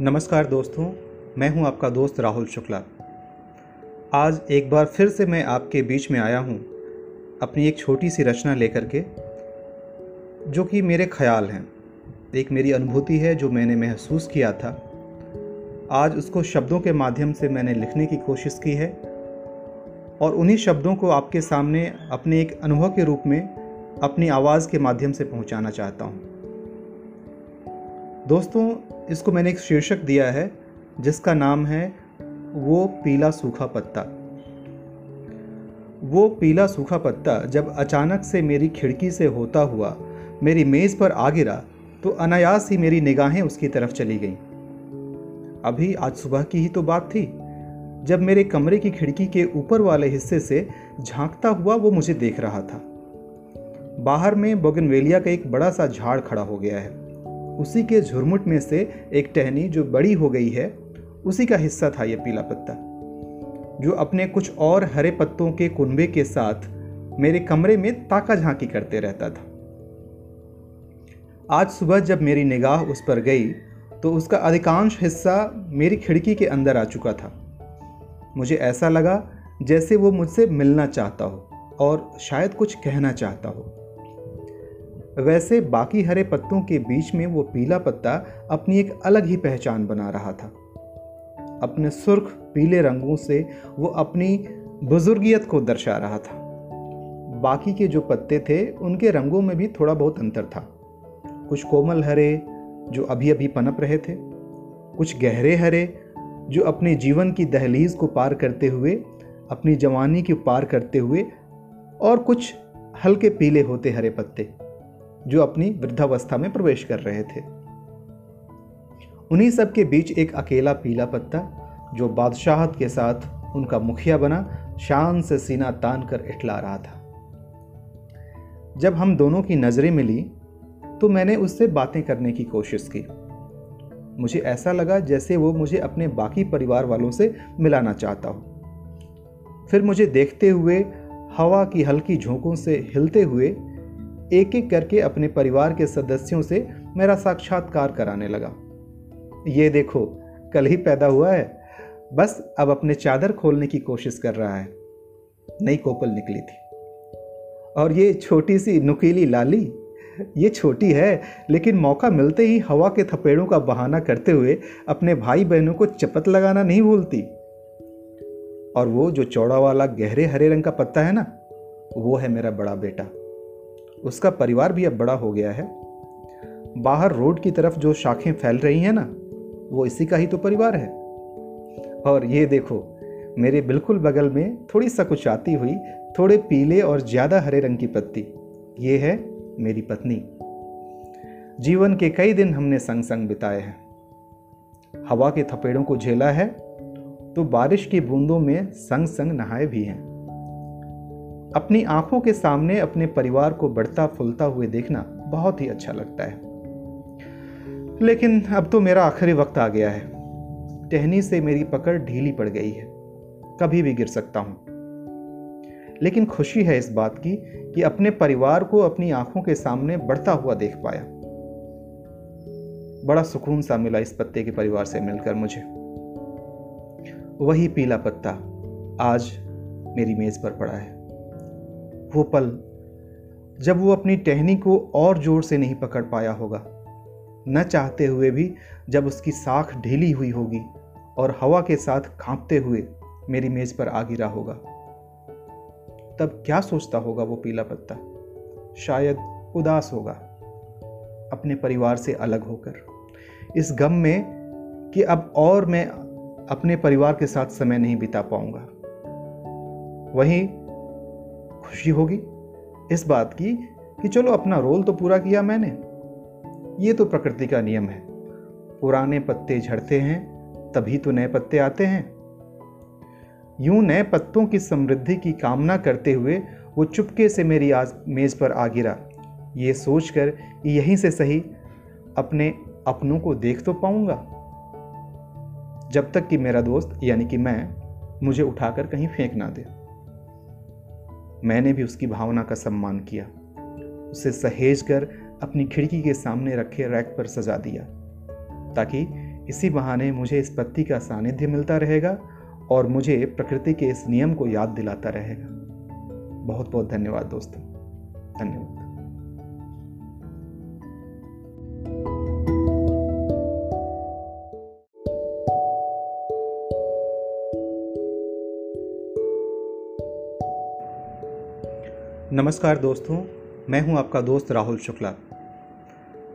नमस्कार दोस्तों, मैं हूँ आपका दोस्त राहुल शुक्ला। आज एक बार फिर से मैं आपके बीच में आया हूँ, अपनी एक छोटी सी रचना लेकर के, जो कि मेरे ख्याल हैं। एक मेरी अनुभूति है जो मैंने महसूस किया था। आज उसको शब्दों के माध्यम से मैंने लिखने की कोशिश की है, और उन्हीं शब्दों को आपके सामने अपने एक अनुभव के रूप में अपनी आवाज़ के माध्यम से पहुंचाना चाहता हूँ। दोस्तों, इसको मैंने एक शीर्षक दिया है, जिसका नाम है वो पीला सूखा पत्ता। वो पीला सूखा पत्ता जब अचानक से मेरी खिड़की से होता हुआ मेरी मेज़ पर आ गिरा तो अनायास ही मेरी निगाहें उसकी तरफ़ चली गईं। अभी आज सुबह की ही तो बात थी। जब मेरे कमरे की खिड़की के ऊपर वाले हिस्से से झांकता हुआ वो मुझे देख रहा था। बाहर में बोगनवेलिया का एक बड़ा सा झाड़ खड़ा हो गया है। उसी के झुरमुट में से एक टहनी जो बड़ी हो गई है, उसी का हिस्सा था यह पीला पत्ता। जो अपने कुछ और हरे पत्तों के कुनबे के साथ मेरे कमरे में ताका झांकी करते रहता था। आज सुबह जब मेरी निगाह उस पर गई तो उसका अधिकांश हिस्सा मेरी खिड़की के अंदर आ चुका था। मुझे ऐसा लगा जैसे वो मुझसे मिलना चाहता हो और शायद कुछ कहना चाहता हो। वैसे बाकी हरे पत्तों के बीच में वो पीला पत्ता अपनी एक अलग ही पहचान बना रहा था। अपने सुर्ख पीले रंगों से वो अपनी बुजुर्गियत को दर्शा रहा था। बाकी के जो पत्ते थे, उनके रंगों में भी थोड़ा बहुत अंतर था। कुछ कोमल हरे, जो अभी अभी पनप रहे थे। कुछ गहरे हरे, जो अपने जीवन की दहलीज को पार करते हुए, अपनी जवानी को पार करते हुए, और कुछ हल्के पीले होते हरे पत्ते। जो अपनी वृद्धावस्था में प्रवेश कर रहे थे। उन्हीं सब के बीच एक अकेला पीला पत्ता, जो बादशाहत के साथ उनका मुखिया बना, शान से सीना तान कर इटला रहा था। जब हम दोनों की नज़रें मिली तो मैंने उससे बातें करने की कोशिश की। मुझे ऐसा लगा जैसे वो मुझे अपने बाकी परिवार वालों से मिलाना चाहता हो। फिर मुझे देखते हुए, हवा की हल्की झोंकों से हिलते हुए एक एक करके अपने परिवार के सदस्यों से मेरा साक्षात्कार कराने लगा। ये देखो, कल ही पैदा हुआ है। बस अब अपने चादर खोलने की कोशिश कर रहा है। नई कोपल निकली थी। और ये छोटी सी नुकीली लाली, ये छोटी है, लेकिन मौका मिलते ही हवा के थपेड़ों का बहाना करते हुए अपने भाई बहनों को चपत लगाना नहीं भूलती। और वो जो चौड़ा वाला गहरे हरे रंग का पत्ता है ना, वो है मेरा बड़ा बेटा। उसका परिवार भी अब बड़ा हो गया है। बाहर रोड की तरफ़ जो शाखें फैल रही हैं ना, वो इसी का ही तो परिवार है। और ये देखो, मेरे बिल्कुल बगल में थोड़ी सकुचाती हुई, थोड़े पीले और ज़्यादा हरे रंग की पत्ती। ये है मेरी पत्नी। जीवन के कई दिन हमने संग संग बिताए हैं। हवा के थपेड़ों को झेला है तो बारिश की बूंदों में संग संग नहाए भी हैं। अपनी आँखों के सामने अपने परिवार को बढ़ता फुलता हुए देखना बहुत ही अच्छा लगता है। लेकिन अब तो मेरा आखिरी वक्त आ गया है। टहनी से मेरी पकड़ ढीली पड़ गई है। कभी भी गिर सकता हूँ। लेकिन खुशी है इस बात की कि अपने परिवार को अपनी आँखों के सामने बढ़ता हुआ देख पाया। बड़ा सुकून सा मिला इस पत्ते के परिवार से मिलकर मुझे। वही पीला पत्ता आज मेरी मेज पर पड़ा है। वो पल जब वो अपनी टहनी को और ज़ोर से नहीं पकड़ पाया होगा। न चाहते हुए भी जब उसकी साख ढीली हुई होगी और हवा के साथ कांपते हुए मेरी मेज पर आ गिरा होगा। तब क्या सोचता होगा वो पीला पत्ता? शायद उदास होगा, अपने परिवार से अलग होकर। इस गम में कि अब और मैं अपने परिवार के साथ समय नहीं बिता पाऊँगा। वहीं खुशी होगी इस बात की कि चलो अपना रोल तो पूरा किया मैंने। ये तो प्रकृति का नियम है। पुराने पत्ते झड़ते हैं, तभी तो नए पत्ते आते हैं। यूँ नए पत्तों की समृद्धि की कामना करते हुए वो चुपके से मेरी आज मेज पर आ गिरा। ये सोचकर कि यहीं से सही, अपने अपनों को देख तो पाऊँगा। जब तक कि मेरा दोस्त, यानी कि मैं, मुझे उठाकर कहीं फेंक ना दे। मैंने भी उसकी भावना का सम्मान किया। उसे सहेज कर अपनी खिड़की के सामने रखे रैक पर सजा दिया, ताकि इसी बहाने मुझे इस पत्ती का सानिध्य मिलता रहेगा और मुझे प्रकृति के इस नियम को याद दिलाता रहेगा। बहुत बहुत धन्यवाद दोस्तों। धन्यवाद। नमस्कार दोस्तों, मैं हूँ आपका दोस्त राहुल शुक्ला।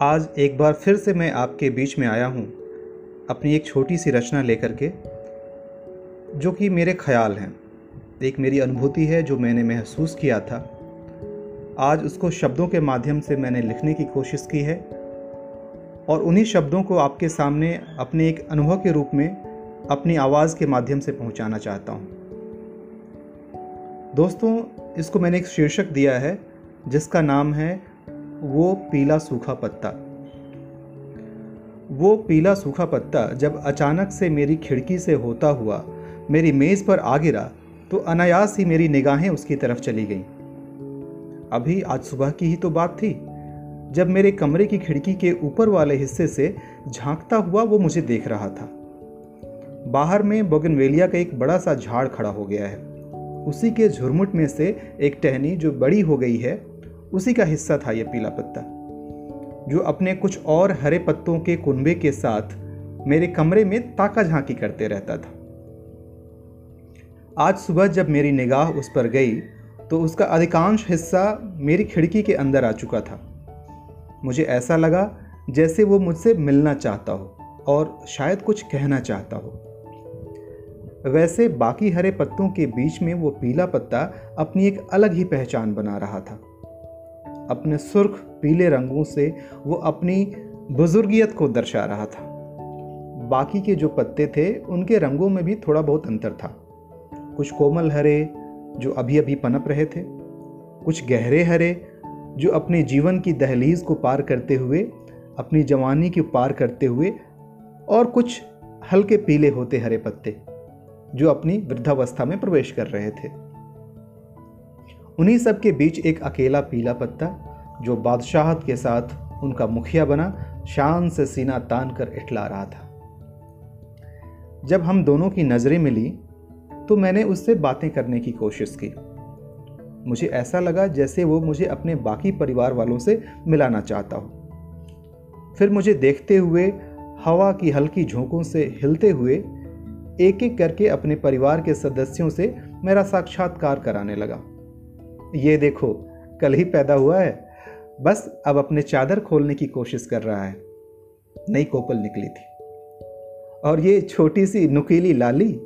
आज एक बार फिर से मैं आपके बीच में आया हूँ, अपनी एक छोटी सी रचना लेकर के, जो कि मेरे ख्याल हैं। एक मेरी अनुभूति है जो मैंने महसूस किया था। आज उसको शब्दों के माध्यम से मैंने लिखने की कोशिश की है, और उन्हीं शब्दों को आपके सामने अपने एक अनुभव के रूप में अपनी आवाज़ के माध्यम से पहुंचाना चाहता हूँ। दोस्तों इसको मैंने एक शीर्षक दिया है, जिसका नाम है वो पीला सूखा पत्ता। वो पीला सूखा पत्ता जब अचानक से मेरी खिड़की से होता हुआ मेरी मेज़ पर आ गिरा तो अनायास ही मेरी निगाहें उसकी तरफ़ चली गईं। अभी आज सुबह की ही तो बात थी, जब मेरे कमरे की खिड़की के ऊपर वाले हिस्से से झांकता हुआ वो मुझे देख रहा था। बाहर में बोगनवेलिया का एक बड़ा सा झाड़ खड़ा हो गया है। उसी के झुरमुट में से एक टहनी जो बड़ी हो गई है, उसी का हिस्सा था यह पीला पत्ता। जो अपने कुछ और हरे पत्तों के कुनबे के साथ मेरे कमरे में ताका झांकी करते रहता था। आज सुबह जब मेरी निगाह उस पर गई तो उसका अधिकांश हिस्सा मेरी खिड़की के अंदर आ चुका था। मुझे ऐसा लगा जैसे वो मुझसे मिलना चाहता हो और शायद कुछ कहना चाहता हो। वैसे बाकी हरे पत्तों के बीच में वो पीला पत्ता अपनी एक अलग ही पहचान बना रहा था। अपने सुर्ख पीले रंगों से वो अपनी बुजुर्गियत को दर्शा रहा था। बाकी के जो पत्ते थे, उनके रंगों में भी थोड़ा बहुत अंतर था। कुछ कोमल हरे, जो अभी अभी पनप रहे थे। कुछ गहरे हरे, जो अपने जीवन की दहलीज को पार करते हुए, अपनी जवानी को पार करते हुए, और कुछ हल्के पीले होते हरे पत्ते। जो अपनी वृद्धावस्था में प्रवेश कर रहे थे। उन्हीं सब के बीच एक अकेला पीला पत्ता, जो बादशाहत के साथ उनका मुखिया बना, शान से सीना तान कर इटला रहा था। जब हम दोनों की नज़रें मिली तो मैंने उससे बातें करने की कोशिश की। मुझे ऐसा लगा जैसे वो मुझे अपने बाकी परिवार वालों से मिलाना चाहता हो। फिर मुझे देखते हुए, हवा की हल्की झोंकों से हिलते हुए एक एक करके अपने परिवार के सदस्यों से मेरा साक्षात्कार कराने लगा। ये देखो, कल ही पैदा हुआ है। बस अब अपने चादर खोलने की कोशिश कर रहा है। नई कोपल निकली थी। और ये छोटी सी नुकीली लाली?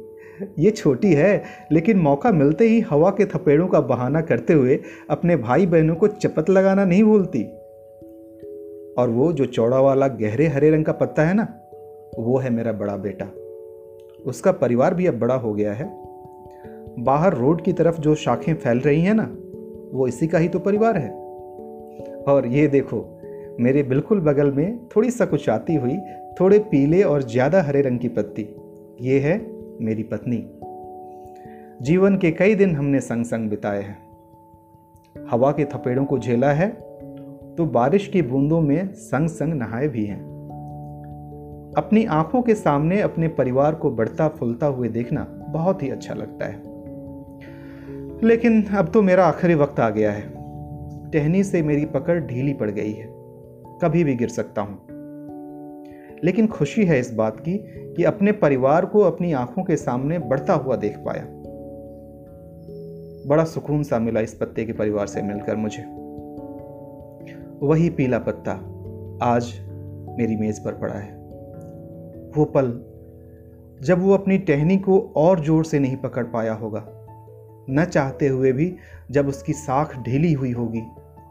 ये छोटी है, लेकिन मौका मिलते ही हवा के थपेड़ों का बहाना करते हुए अपने भाई बहनों को चपत लगाना नहीं भूलती। और वो जो चौड़ा वाला गहरे हरे रंग का पत्ता है ना, वो है मेरा बड़ा बेटा। उसका परिवार भी अब बड़ा हो गया है। बाहर रोड की तरफ़ जो शाखें फैल रही हैं ना, वो इसी का ही तो परिवार है। और ये देखो, मेरे बिल्कुल बगल में थोड़ी सकुचाती हुई, थोड़े पीले और ज़्यादा हरे रंग की पत्ती। ये है मेरी पत्नी। जीवन के कई दिन हमने संग संग बिताए हैं। हवा के थपेड़ों को झेला है तो बारिश की बूंदों में संग संग नहाए भी हैं। अपनी आँखों के सामने अपने परिवार को बढ़ता फुलता हुए देखना बहुत ही अच्छा लगता है। लेकिन अब तो मेरा आखिरी वक्त आ गया है। टहनी से मेरी पकड़ ढीली पड़ गई है। कभी भी गिर सकता हूँ। लेकिन खुशी है इस बात की कि अपने परिवार को अपनी आँखों के सामने बढ़ता हुआ देख पाया। बड़ा सुकून सा मिला इस पत्ते के परिवार से मिलकर मुझे। वही पीला पत्ता आज मेरी मेज पर पड़ा है। वो पल जब वो अपनी टहनी को और ज़ोर से नहीं पकड़ पाया होगा। न चाहते हुए भी जब उसकी साख ढीली हुई होगी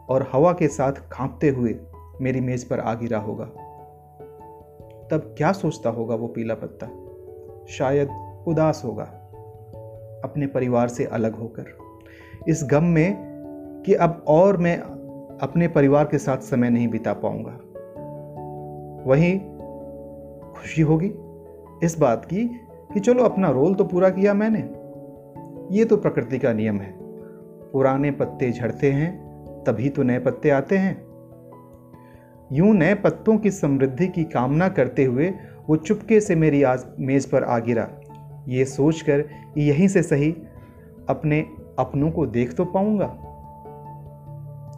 और हवा के साथ कांपते हुए मेरी मेज पर आ गिरा होगा। तब क्या सोचता होगा वो पीला पत्ता? शायद उदास होगा, अपने परिवार से अलग होकर। इस गम में कि अब और मैं अपने परिवार के साथ समय नहीं बिता पाऊँगा। वहीं खुशी होगी इस बात की कि चलो अपना रोल तो पूरा किया मैंने। ये तो प्रकृति का नियम है। पुराने पत्ते झड़ते हैं, तभी तो नए पत्ते आते हैं। यूँ नए पत्तों की समृद्धि की कामना करते हुए वो चुपके से मेरी आज मेज़ पर आ गिरा। ये सोचकर कि यहीं से सही, अपने अपनों को देख तो पाऊँगा।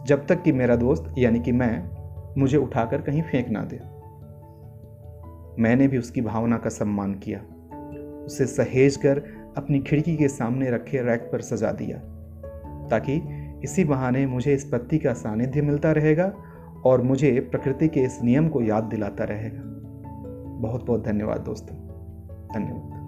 जब तक कि मेरा दोस्त, यानी कि मैं, मुझे उठाकर कहीं फेंक ना दे। मैंने भी उसकी भावना का सम्मान किया। उसे सहेज कर अपनी खिड़की के सामने रखे रैक पर सजा दिया, ताकि इसी बहाने मुझे इस पत्ती का सानिध्य मिलता रहेगा और मुझे प्रकृति के इस नियम को याद दिलाता रहेगा। बहुत बहुत धन्यवाद दोस्तों। धन्यवाद।